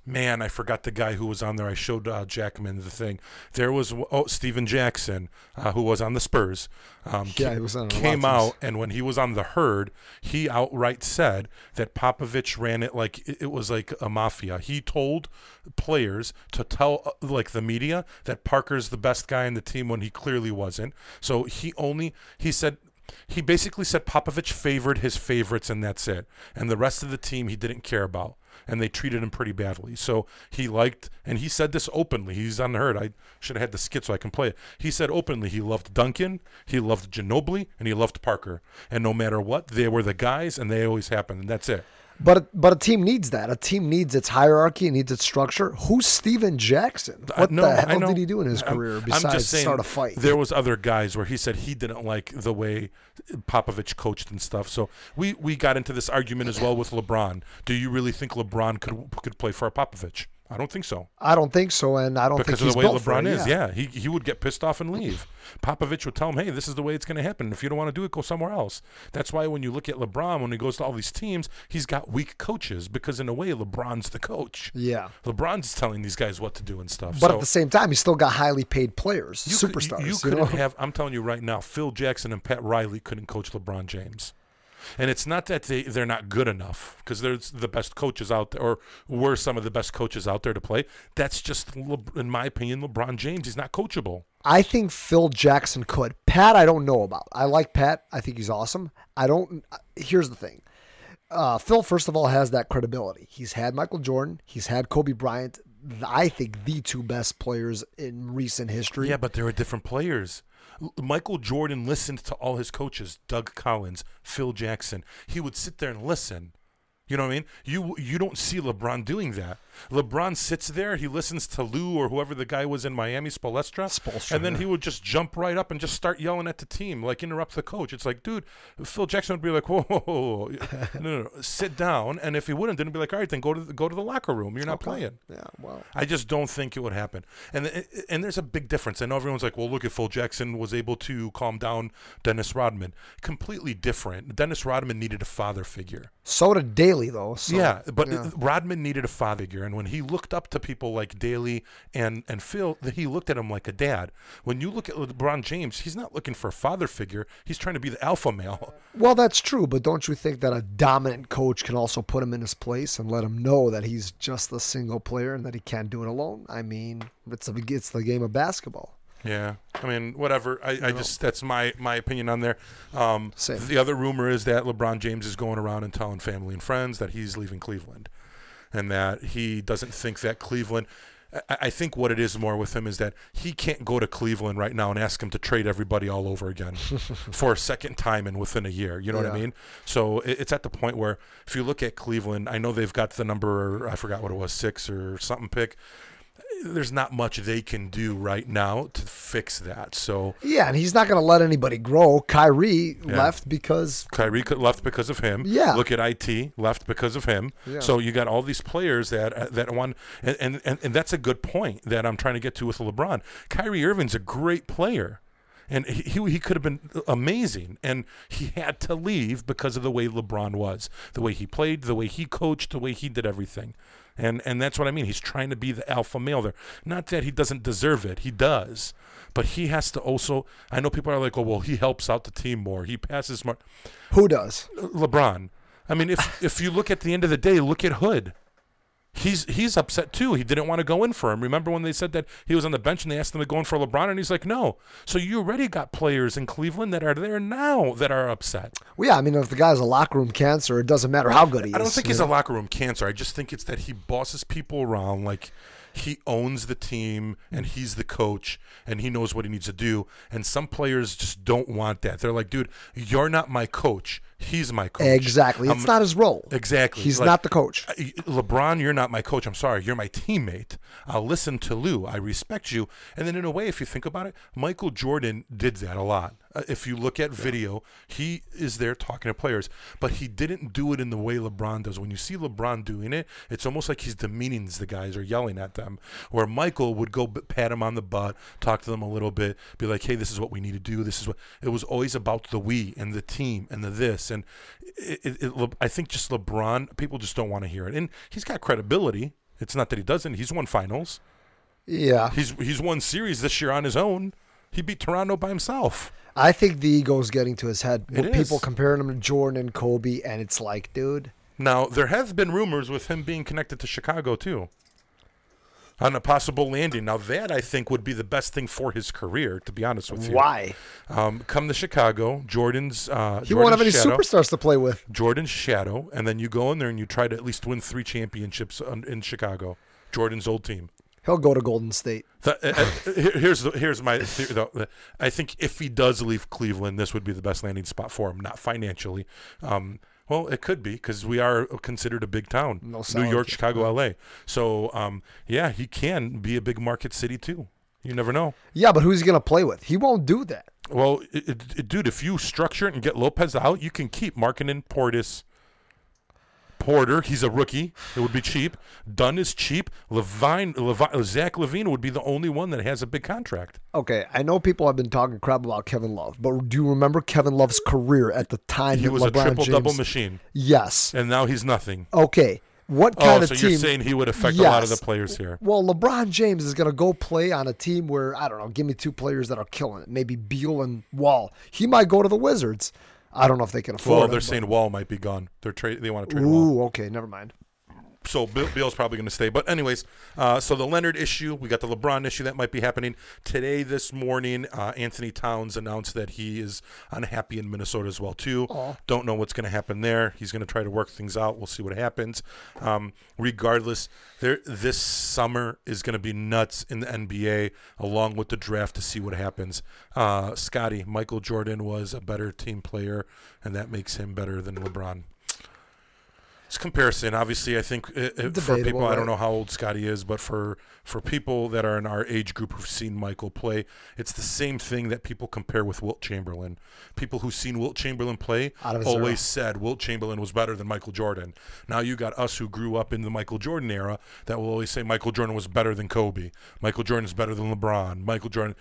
man, I forgot the guy who was on there. I showed uh, Jackman the thing. There was oh Stephen Jackson, uh, who was on the Spurs. Um, Yeah, he was on came out and when he was on the herd, he outright said that Popovich ran it like it it was like a mafia. He told players to tell uh, like the media that Parker's the best guy in the team when he clearly wasn't. So he only he said he basically said Popovich favored his favorites and that's it. And the rest of the team he didn't care about. And they treated him pretty badly. So he liked, and he said this openly. He's the. I should have had the skit so I can play it. He said openly he loved Duncan, he loved Ginobili, and he loved Parker. And no matter what, they were the guys, and they always happened. And that's it. But but a team needs that. A team needs its hierarchy, needs its structure. Who's Stephen Jackson? What no, the hell did he do in his I'm- career besides saying start a fight? There was other guys where he said he didn't like the way Popovich coached and stuff. So we, we got into this argument as well with LeBron. Do you really think LeBron could could play for Popovich? I don't think so. I don't think so, and I don't Because think of he's the way LeBron it, is, yeah. yeah, he, he would get pissed off and leave. Popovich would tell him, "Hey, this is the way it's going to happen. If you don't want to do it, go somewhere else." That's why when you look at LeBron, when he goes to all these teams, he's got weak coaches because in a way, LeBron's the coach. Yeah. LeBron's telling these guys what to do and stuff. But so at the same time, he's still got highly paid players, you could- superstars. you, you couldn't know? have. I'm telling you right now, Phil Jackson and Pat Riley couldn't coach LeBron James. And it's not that they, they're not good enough because they're the best coaches out there, or were some of the best coaches out there to play. That's just, Le- in my opinion, LeBron James. He's not coachable. I think Phil Jackson could. Pat, I don't know about. I like Pat. I think he's awesome. I don't. Here's the thing. Uh, Phil, first of all, has that credibility. He's had Michael Jordan. He's had Kobe Bryant. I think the two best players in recent history. Yeah, but there are different players. Michael Jordan listened to all his coaches, Doug Collins, Phil Jackson. He would sit there and listen. You know what I mean? You you don't see LeBron doing that. LeBron sits there, he listens to Lue or whoever the guy was in Miami, Spoelstra, and then yeah. he would just jump right up and just start yelling at the team, like interrupt the coach. It's like, dude, Phil Jackson would be like, whoa, whoa, whoa, no, no, no, sit down. And if he wouldn't, then he'd be like, all right, then go to the, go to the locker room. You're not playing. Yeah. Well. I just don't think it would happen. And and there's a big difference. I know everyone's like, well, look, if Phil Jackson was able to calm down Dennis Rodman, completely different. Dennis Rodman needed a father figure. So did Daly though. So, yeah, but yeah. Rodman needed a father figure, and when he looked up to people like Daly and and Phil, he looked at him like a dad. When you look at LeBron James, he's not looking for a father figure. He's trying to be the alpha male. Well, that's true, but don't you think that a dominant coach can also put him in his place and let him know that he's just a single player and that he can't do it alone? I mean, it's a, it's the game of basketball. Yeah, I mean, whatever. I, I just that's my my opinion on there. Um, Same. The other rumor is that LeBron James is going around and telling family and friends that he's leaving Cleveland, and that he doesn't think that Cleveland. I, I think what it is more with him is that he can't go to Cleveland right now and ask him to trade everybody all over again for a second time and within a year. You know what I Yeah. mean? So it, it's at the point where if you look at Cleveland, I know they've got the number I forgot what it was six or something pick. There's not much they can do right now to fix that. So Yeah, and he's not going to let anybody grow. Kyrie left because Kyrie left because of him. Yeah. Look at it left because of him. Yeah. So you got all these players that uh, that and, and and and that's a good point that I'm trying to get to with LeBron. Kyrie Irving's a great player. And he, he could have been amazing, and he had to leave because of the way LeBron was, the way he played, the way he coached, the way he did everything, and and that's what I mean. He's trying to be the alpha male there. Not that he doesn't deserve it, he does, but he has to also. I know people are like, oh well, he helps out the team more, he passes more. who does? LeBron. I mean, if if you look at the end of the day, look at Hood. He's he's upset too. He didn't want to go in for him. Remember when they said that he was on the bench and they asked him to go in for LeBron, and he's like, no. So you already got players in Cleveland that are there now that are upset. Well, yeah, I mean, if the guy's a locker room cancer, it doesn't matter how good he is. I don't think he's know? a locker room cancer. I just think it's that he bosses people around like he owns the team and he's the coach and he knows what he needs to do. And some players just don't want that. They're like, dude, you're not my coach. He's my coach. Exactly. It's I'm- not his role. Exactly. He's Like, not the coach. LeBron, you're not my coach. I'm sorry. You're my teammate. I'll listen to Lue. I respect you. And then, in a way, if you think about it, Michael Jordan did that a lot. Uh, if you look at video, he is there talking to players, but he didn't do it in the way LeBron does. When you see LeBron doing it, it's almost like he's demeaning the guys or yelling at them. Where Michael would go pat him on the butt, talk to them a little bit, be like, "Hey, this is what we need to do. This is what." It was always about the we and the team and the this and it, it, it, I think just LeBron, people just don't want to hear it, and he's got credibility. It's not that he doesn't. He's won finals. Yeah. He's he's won series this year on his own. He beat Toronto by himself. I think the ego's getting to his head. It With people is. comparing him to Jordan and Kobe, and it's like, dude, Now there have been rumors with him being connected to Chicago too, on a possible landing. Now that I think would be the best thing for his career. To be honest with you, why? Um, come to Chicago, Jordan's. Uh, He won't have any shadow, superstars to play with. Jordan's shadow, and then you go in there and you try to at least win three championships on, in Chicago. Jordan's old team. He'll go to Golden State. The, uh, uh, here's the, here's my theory, though. I think if he does leave Cleveland, this would be the best landing spot for him. Not financially, um, well, it could be because we are considered a big town, No New York. Chicago, L.A. So um, yeah, he can be a big market city too. You never know. Yeah, but who's he gonna play with? He won't do that. Well, it, it- dude, if you structure it and get Lopez out, you can keep Markin and Portis, Porter. He's a rookie. It would be cheap. Dunn is cheap. LaVine, Levi, Zach LaVine would be the only one that has a big contract. Okay, I know people have been talking crap about Kevin Love, but do you remember Kevin Love's career at the time He was LeBron a triple James? double machine, Yes. and now he's nothing. Okay. What Oh, kind so of team? So you're saying he would affect a lot of the players here? Well, LeBron James is going to go play on a team where I don't know. Give me two players that are killing it. Maybe Beal and Wall. He might go to the Wizards. I don't know if they can afford. Well, they're but- saying Wall might be gone. They're trade. They want to trade Wall. Ooh, okay, never mind. So Beal, Beal's probably going to stay. But anyways, uh, so the Leonard issue, we got the LeBron issue that might be happening today. This morning, uh, Anthony Towns announced that he is unhappy in Minnesota as well too. Don't know what's going to happen there. He's going to try to work things out. We'll see what happens. Um, regardless, there this summer is going to be nuts in the NBA, along with the draft to see what happens. Uh, Scotty, Michael Jordan was a better team player, and that makes him better than LeBron. It's comparison. Obviously, I think uh, uh, for people, I don't know how old Scotty is, but for for people that are in our age group who've seen Michael play, it's the same thing that people compare with Wilt Chamberlain. People who've seen Wilt Chamberlain play Out of his always era. said Wilt Chamberlain was better than Michael Jordan. Now you got us who grew up in the Michael Jordan era that will always say Michael Jordan was better than Kobe. Michael Jordan is better than LeBron. Michael Jordan.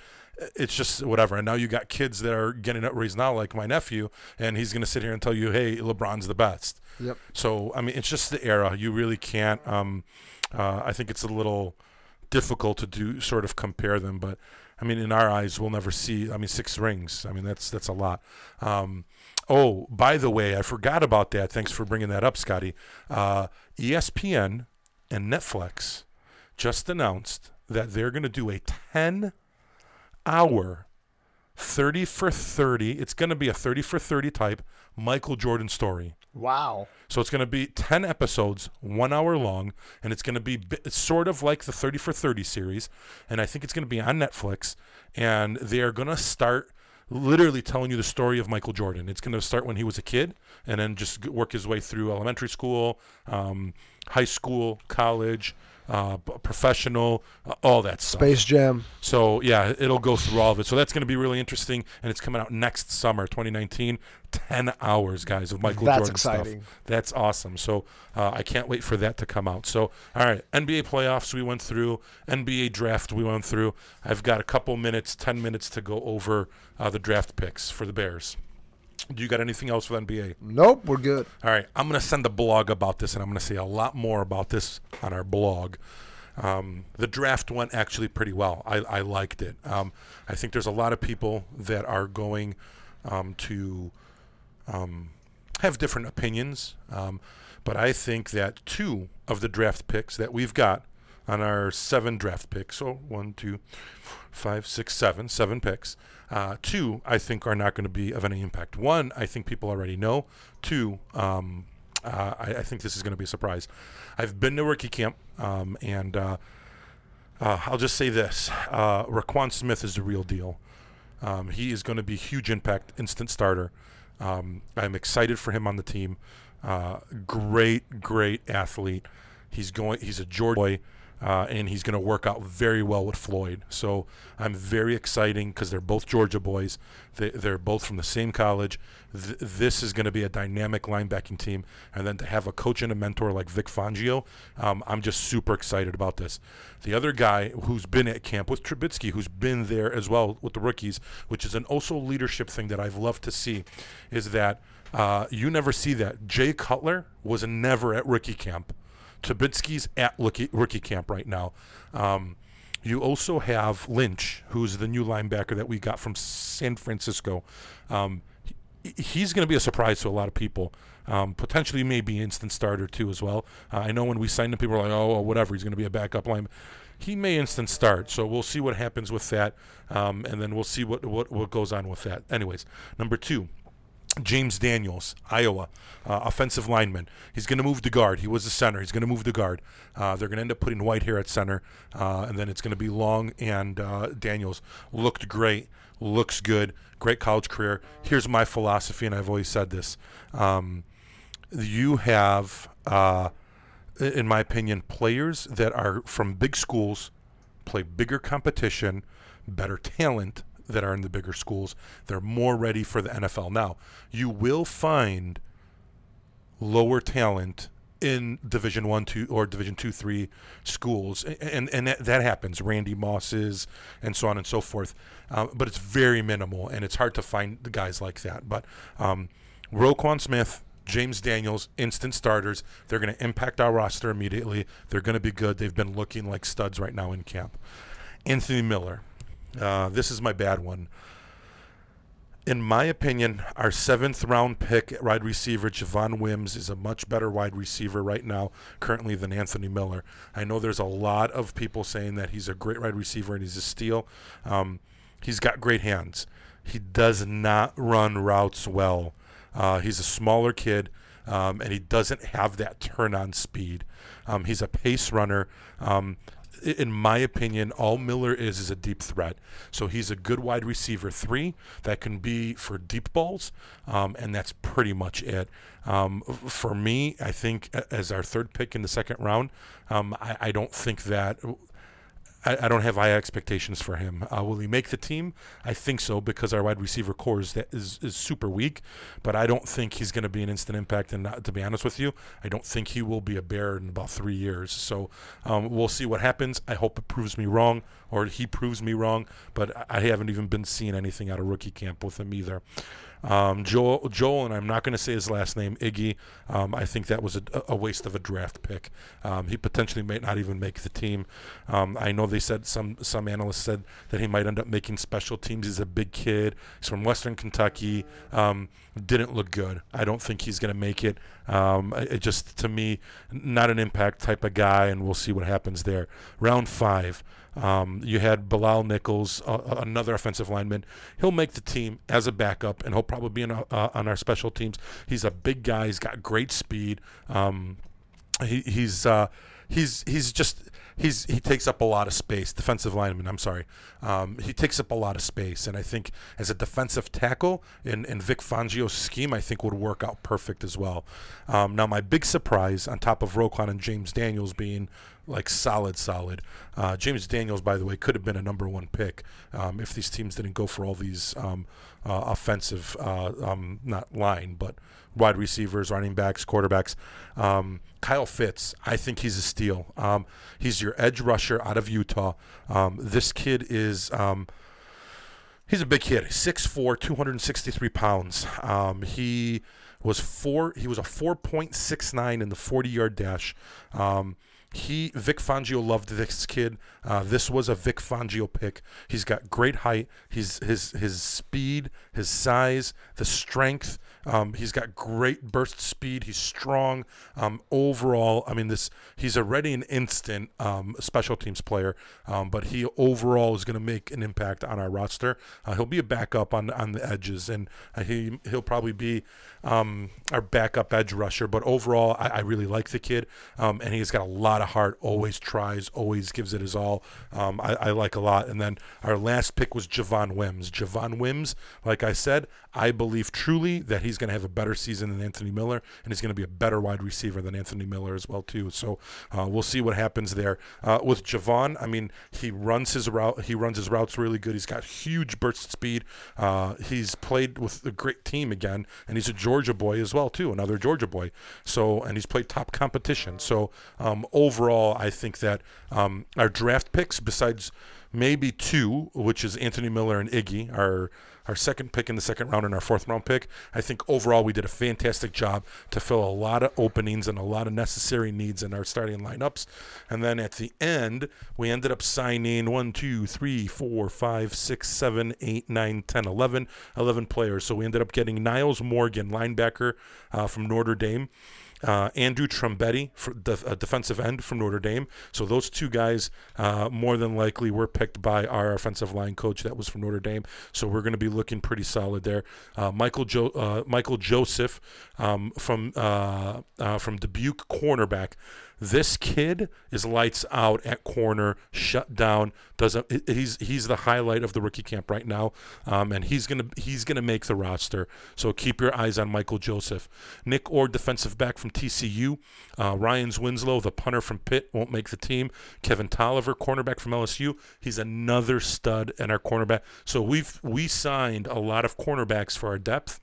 It's just whatever. And now you got kids that are getting up raised now, like my nephew, and he's going to sit here and tell you, "Hey, LeBron's the best." Yep. So I mean, it's just the era. You really can't. Um, uh, I think it's a little difficult to do sort of compare them, but I mean, in our eyes, we'll never see. I mean, six rings. I mean, that's that's a lot. Um, oh, by the way, I forgot about that. Thanks for bringing that up, Scotty. Uh, ESPN and Netflix just announced that they're going to do a ten-hour 30 for 30. It's going to be a 30 for 30 type Michael Jordan story. Wow. So it's going to be 10 episodes, one hour long, and it's going to be bi- sort of like the 30 for 30 series. And I think it's going to be on Netflix. And they are going to start literally telling you the story of Michael Jordan. It's going to start when he was a kid and then just work his way through elementary school, um, high school, college, uh, professional, uh, all that stuff. Space Jam. So yeah, it'll go through all of it. So that's going to be really interesting, and it's coming out next summer, 2019. Ten hours, guys, of Michael Jordan. That's Jordan exciting. stuff. That's awesome. So uh, I can't wait for that to come out. So all right, NBA playoffs we went through, NBA draft we went through. I've got a couple minutes, ten minutes to go over uh, the draft picks for the Bears. Do you got anything else with NBA? Nope, we're good. All right, I'm going to send a blog about this, and I'm going to say a lot more about this on our blog. Um, the draft went actually pretty well. I, I liked it. Um, I think there's a lot of people that are going um, to um, have different opinions, um, but I think that two of the draft picks that we've got on our seven draft picks, so one, two, five, six, seven, seven picks. Uh, two, I think, are not going to be of any impact. One, I think people already know. Two, um, uh, I, I think this is going to be a surprise. I've been to rookie camp, um, and uh, uh, I'll just say this: uh, Roquan Smith is the real deal. Um, he is going to be huge impact, instant starter. Um, I'm excited for him on the team. Uh, great, great athlete. He's going. He's a Georgia boy, uh, and he's going to work out very well with Floyd. So I'm very exciting because they're both Georgia boys. They, they're both from the same college. Th- this is going to be a dynamic linebacking team, and then to have a coach and a mentor like Vic Fangio, um, I'm just super excited about this. The other guy who's been at camp with Trubisky, who's been there as well with the rookies, which is an also leadership thing that I've loved to see, is that uh, you never see that. Jay Cutler was never at rookie camp. Trubisky's at rookie, rookie camp right now. Um, you also have Lynch, who's the new linebacker that we got from San Francisco. Um, he's going to be a surprise to a lot of people. Um, potentially, maybe instant starter too as well. Uh, I know when we signed him, people were like, "Oh, whatever, he's going to be a backup line." He may instant start, so we'll see what happens with that, um, and then we'll see what, what what goes on with that. Anyways, number two, James Daniels, Iowa, uh, offensive lineman. He's going to move to guard. He was a center. He's going to move to guard. Uh, they're going to end up putting White here at center, uh, and then it's going to be Long and uh, Daniels. Looked great. Looks good. Great college career. Here's my philosophy, and I've always said this. Um, you have, uh, in my opinion, players that are from big schools, play bigger competition, better talent that are in the bigger schools. They're more ready for the NFL. Now, you will find lower talent in Division One, two, or Division Two, three schools, and and that, that happens. Randy Mosses and so on and so forth, um, but it's very minimal, and it's hard to find the guys like that. But um, Roquan Smith. James Daniels, instant starters. They're going to impact our roster immediately. They're going to be good. They've been looking like studs right now in camp. Anthony Miller. Uh, this is my bad one. In my opinion, our seventh round pick wide receiver, Javon Wims, is a much better wide receiver right now, currently, than Anthony Miller. I know there's a lot of people saying that he's a great wide receiver and he's a steal. Um, he's got great hands. He does not run routes well. Uh, he's a smaller kid, um, and he doesn't have that turn on speed. Um, he's a pace runner. In my opinion, all Miller is is a deep threat. So he's a good wide receiver three that can be for deep balls, um, and that's pretty much it. Um, for me, I think as our third pick in the second round, um, I, I don't think that. I, I don't have high expectations for him. Uh, will he make the team? I think so because our wide receiver core is, is, is super weak, but I don't think he's going to be an instant impact. And uh, to be honest with you, I don't think he will be a bear in about three years. So um, we'll see what happens. I hope it proves me wrong or he proves me wrong, but I haven't even been seeing anything out of rookie camp with him either. Um, Joel, Joel, and I'm not going to say his last name, Iggy. Um, I think that was a, a waste of a draft pick. Um, he potentially may not even make the team. Um, I know they said some some analysts said that he might end up making special teams. He's a big kid. He's from Western Kentucky. Um, didn't look good. I don't think he's going to make it. Um, it it just to me, not an impact type of guy, and we'll see what happens there. Round five. Um, you had Bilal Nichols, uh, another offensive lineman. He'll make the team as a backup, and he'll probably be in, uh, on our special teams. He's a big guy. He's got great speed. Um, he, he's uh, he's he's just he's he takes up a lot of space. Defensive lineman, I'm sorry, um, he takes up a lot of space, and I think as a defensive tackle in, in Vic Fangio's scheme, I think would work out perfect as well. Um, now, my big surprise on top of Roquan and James Daniels being like solid, solid. Uh, James Daniels, by the way, could have been a number one pick um, if these teams didn't go for all these um, uh, offensive, uh, um, not line, but wide receivers, running backs, quarterbacks. Um, Kylie Fitts, I think he's a steal. Um, he's your edge rusher out of Utah. Um, this kid is. He's a big kid, 6'4", 263 pounds. he was four. He was a 4.69 in the 40 yard dash. Um, he Vic Fangio loved this kid. Uh, this was a Vic Fangio pick. He's got great height. He's his his speed, his size, the strength. Um, he's got great burst speed. He's strong. Um, overall, I mean, this he's already an instant um, special teams player, um, but he overall is going to make an impact on our roster. Uh, he'll be a backup on on the edges, and uh, he he'll probably be um, our backup edge rusher. But overall, I, I really like the kid, um, and he's got a lot of heart. Always tries, always gives it his all. I, I, like a lot. And then our last pick was Javon Wims. Javon Wims, like I said, I believe truly that he's going to have a better season than Anthony Miller, and he's going to be a better wide receiver than Anthony Miller as well too. So uh, we'll see what happens there uh, with Javon. I mean, he runs his route. He runs his routes really good. He's got huge burst speed. Uh, he's played with a great team again, and he's a Georgia boy as well too, another Georgia boy. So and he's played top competition. So um, overall, I think that um, our draft picks, besides maybe two, which is Anthony Miller and Iggy, are our second pick in the second round and our fourth round pick. I think overall we did a fantastic job to fill a lot of openings and a lot of necessary needs in our starting lineups. And then at the end, we ended up signing one, two, three, four, five, six, seven, eight, nine, 10, 11, 11 players. So we ended up getting Nyles Morgan, linebacker uh, from Notre Dame uh, Andrew Trumbetti, for the defensive end from Notre Dame. So those two guys uh, more than likely were picked by our offensive line coach that was from Notre Dame. So we're going to be looking pretty solid there. Uh, Michael jo- uh, Michael Joseph um, from uh, uh, from Dubuque cornerback. This kid is lights out at corner, shut down. Doesn't he's he's the highlight of the rookie camp right now, um, and he's gonna he's gonna make the roster. So keep your eyes on Michael Joseph, Nick Ord, defensive back from TCU, uh, Ryan Winslow, the punter from Pitt, won't make the team. Kevin Tolliver, cornerback from LSU, he's another stud in our cornerback. So we've we signed a lot of cornerbacks for our depth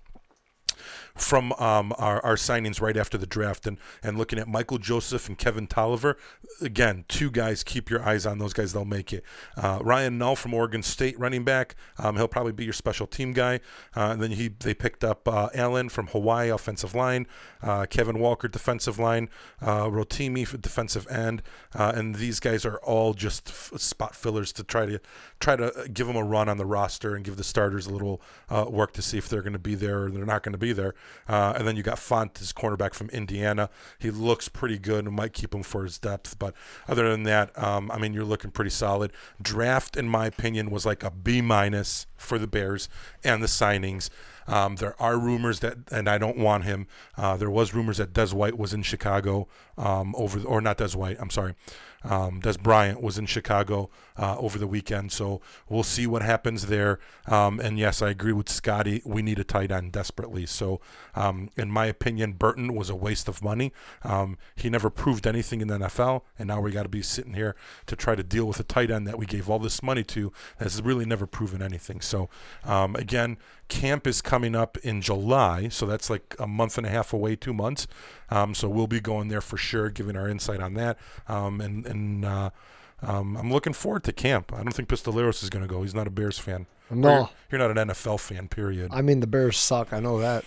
from um, our, our signings right after the draft and, and looking at Michael Joseph and Kevin Tolliver. Again, two guys, keep your eyes on those guys. They'll make it. Uh, Ryan Nall from Oregon State, running back. Um, he'll probably be your special team guy. Uh, and then he they picked up uh, Allen from Hawaii, offensive line. Uh, Kevin Walker, defensive line. Uh, Rotimi for defensive end. Uh, and these guys are all just f- spot fillers to try to try to give them a run on the roster and give the starters a little work to see if they're going to be there or they're not going to be there. Uh, and then you got Fant, his cornerback from Indiana. He looks pretty good and might keep him for his depth. But other than that, um, I mean, you're looking pretty solid. Draft, in my opinion, was like a B minus for the Bears and the signings. Um, there are rumors that, and I don't want him. Uh, there was rumors that Des White was in Chicago um, over, or not Des White. I'm sorry. Um, Dez Bryant was in Chicago uh, over the weekend, so we'll see what happens there. Um, and yes, I agree with Scotty. We need a tight end desperately. So, um, in my opinion, Burton was a waste of money. Um, he never proved anything in the NFL, and now we got to be sitting here to try to deal with a tight end that we gave all this money to has really never proven anything. So, um, again, camp is coming up in July, so that's like a month and a half away, two months. Um, so we'll be going there for sure, giving our insight on that. And and uh, um, I'm looking forward to camp. I don't think Pistoleros is going to go. He's not a Bears fan. No, you're, you're, not an NFL fan. Period. I mean, the Bears suck. I know that.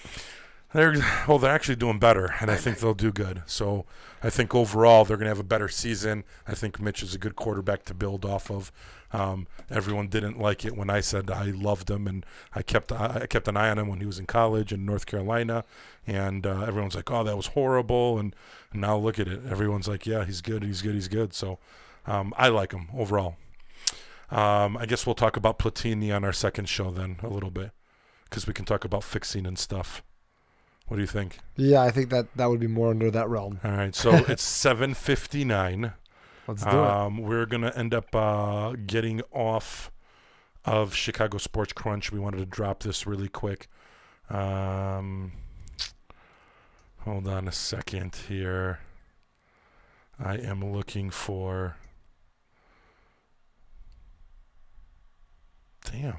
They're well, they're actually doing better, and I think they'll do good. So I think overall they're going to have a better season. I think Mitch is a good quarterback to build off of. Um, everyone didn't like it when I said I loved him, and I kept I kept an eye on him when he was in college in North Carolina, and uh, everyone's like, "Oh, that was horrible," and, and, now look at it. Everyone's like, "Yeah, he's good, he's good, he's good." So um, I like him overall. Um, I guess we'll talk about Platini on our second show then a little bit, because we can talk about fixing and stuff. What do you think? Yeah, I think that that would be more under that realm. All right, so it's seven fifty nine. Let's do it. Um, we're gonna end up uh, getting off of Chicago Sports Crunch. We wanted to drop this really quick. Um, hold on a second here. I am looking for. Damn.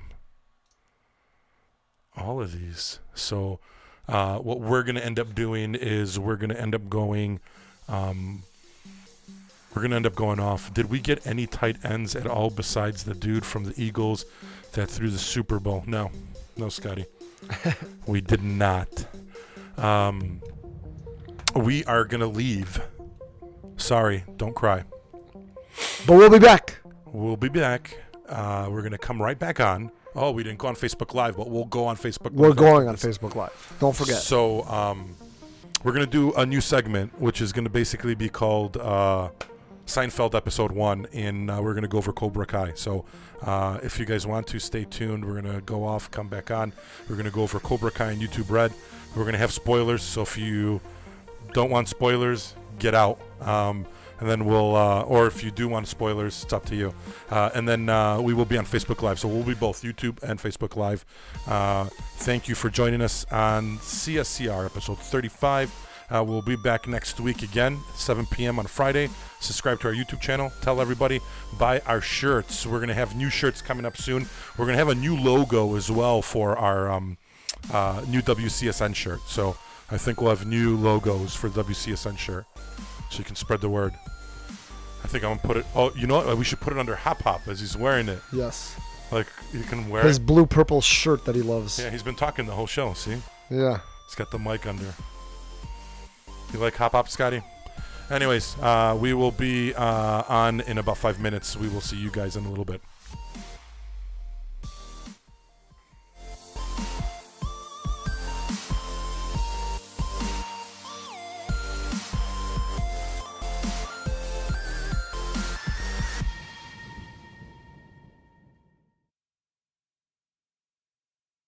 All of these. So, uh, what we're gonna end up doing is we're gonna end up going. Um, we're gonna end up going off. Did we get any tight ends at all besides the dude from the Eagles that threw the Super Bowl? No, no, Scotty. we did not. Um, we are gonna leave. Sorry, don't cry. But we'll be back. We'll be back. Uh, we're gonna come right back on. Oh, we didn't go on Facebook Live, but we'll go on Facebook. We're Live going on this. Facebook Live. Don't forget. So, um, we're gonna do a new segment, which is gonna basically be called uh, Seinfeld Episode One, and uh, we're gonna go over Cobra Kai. So, uh, if you guys want to, stay tuned. We're gonna go off, come back on. We're gonna go over Cobra Kai and YouTube Red. We're gonna have spoilers, so if you don't want spoilers, get out. Um, and then we'll, uh, or if you do want spoilers, it's up to you. Uh, and then uh, we will be on Facebook Live. So we'll be both YouTube and Facebook Live. Uh, thank you for joining us on CSCR episode 35. Uh, we'll be back next week again, 7 p.m. on Friday. Subscribe to our YouTube channel. Tell everybody, buy our shirts. We're going to have new shirts coming up soon. We're going to have a new logo as well for our um, uh, new WCSN shirt. So I think we'll have new logos for the WCSN shirt so you can spread the word. I think I'm gonna put it. Oh, you know what? We should put it under Hop Hop as he's wearing it. yes. Like you can wear His blue purple shirt that he loves. Yeah, he's been talking the whole show. See, Yeah. he's got the mic under. You like Hop Hop, Scotty? Anyways, uh, we will be uh, on in about five minutes. We will see you guys in a little bit.